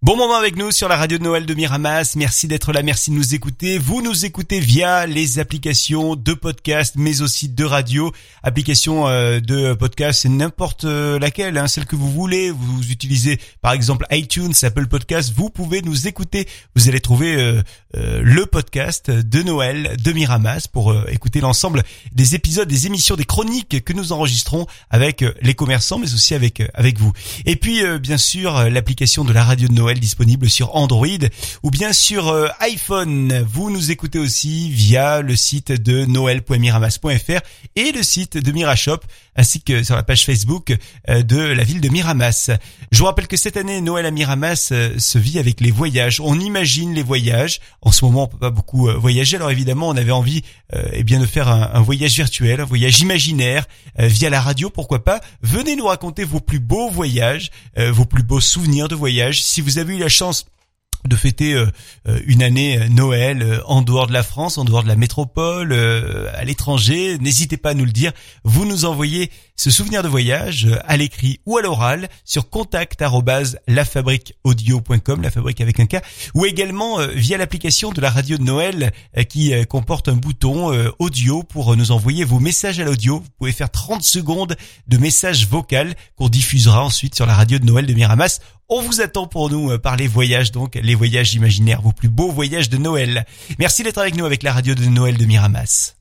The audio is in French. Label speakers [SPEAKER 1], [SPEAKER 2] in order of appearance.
[SPEAKER 1] Bon moment avec nous sur la radio de Noël de Miramas. Merci d'être là, merci de nous écouter. Vous nous écoutez via les applications de podcast, mais aussi de radio. Application euh, de podcast, c'est n'importe euh, laquelle, hein, celle que vous voulez. Vous utilisez par exemple iTunes, Apple Podcast. Vous pouvez nous écouter. Vous allez trouver euh, le podcast de Noël de Miramas pour écouter l'ensemble des épisodes, des émissions, des chroniques que nous enregistrons avec les commerçants, mais aussi avec avec vous. Et puis bien sûr l'application de la radio de Noël disponible sur Android ou bien sur euh, iPhone. Vous nous écoutez aussi via le site de noël.miramas.fr et le site de Mirashop ainsi que sur la page Facebook euh, de la ville de Miramas. Je vous rappelle que cette année Noël à Miramas euh, se vit avec les voyages. On imagine les voyages. En ce moment, on peut pas beaucoup voyager. Alors évidemment, on avait envie eh bien de faire un, un, voyage virtuel, un voyage imaginaire via la radio, pourquoi pas. Venez nous raconter vos plus beaux voyages, vos plus beaux souvenirs de voyage. Si vous avez eu la chance de fêter euh, euh, une année euh, Noël en dehors de la France, en dehors de la métropole, à l'étranger, n'hésitez pas à nous le dire. Vous nous envoyez ce souvenir de voyage à l'écrit ou à l'oral sur contact@lafabriqueaudio.com, la fabrique avec un K, ou également via l'application de la radio de Noël qui comporte un bouton audio pour nous envoyer vos messages à l'audio. Vous pouvez faire 30 secondes de messages vocal qu'on diffusera ensuite sur la radio de Noël de Miramas on vous attend pour nous euh, par les voyages, donc les voyages imaginaires, vos plus beaux voyages de Noël. Merci d'être avec nous avec la radio de Noël de Miramas.